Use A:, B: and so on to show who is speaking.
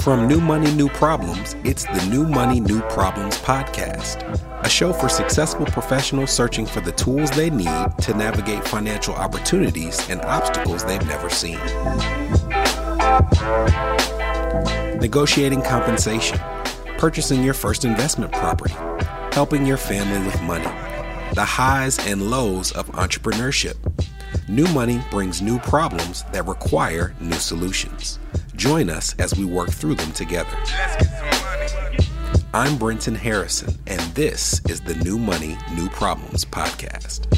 A: From New Money, New Problems, it's the New Money, New Problems podcast, a show for successful professionals searching for the tools they need to navigate financial opportunities and obstacles they've never seen. Negotiating compensation, purchasing your first investment property, helping your family with money, the highs and lows of entrepreneurship. New money brings new problems that require new solutions. Join us as we work through them together. I'm Brenton Harrison, and this is the New Money, New Problems podcast.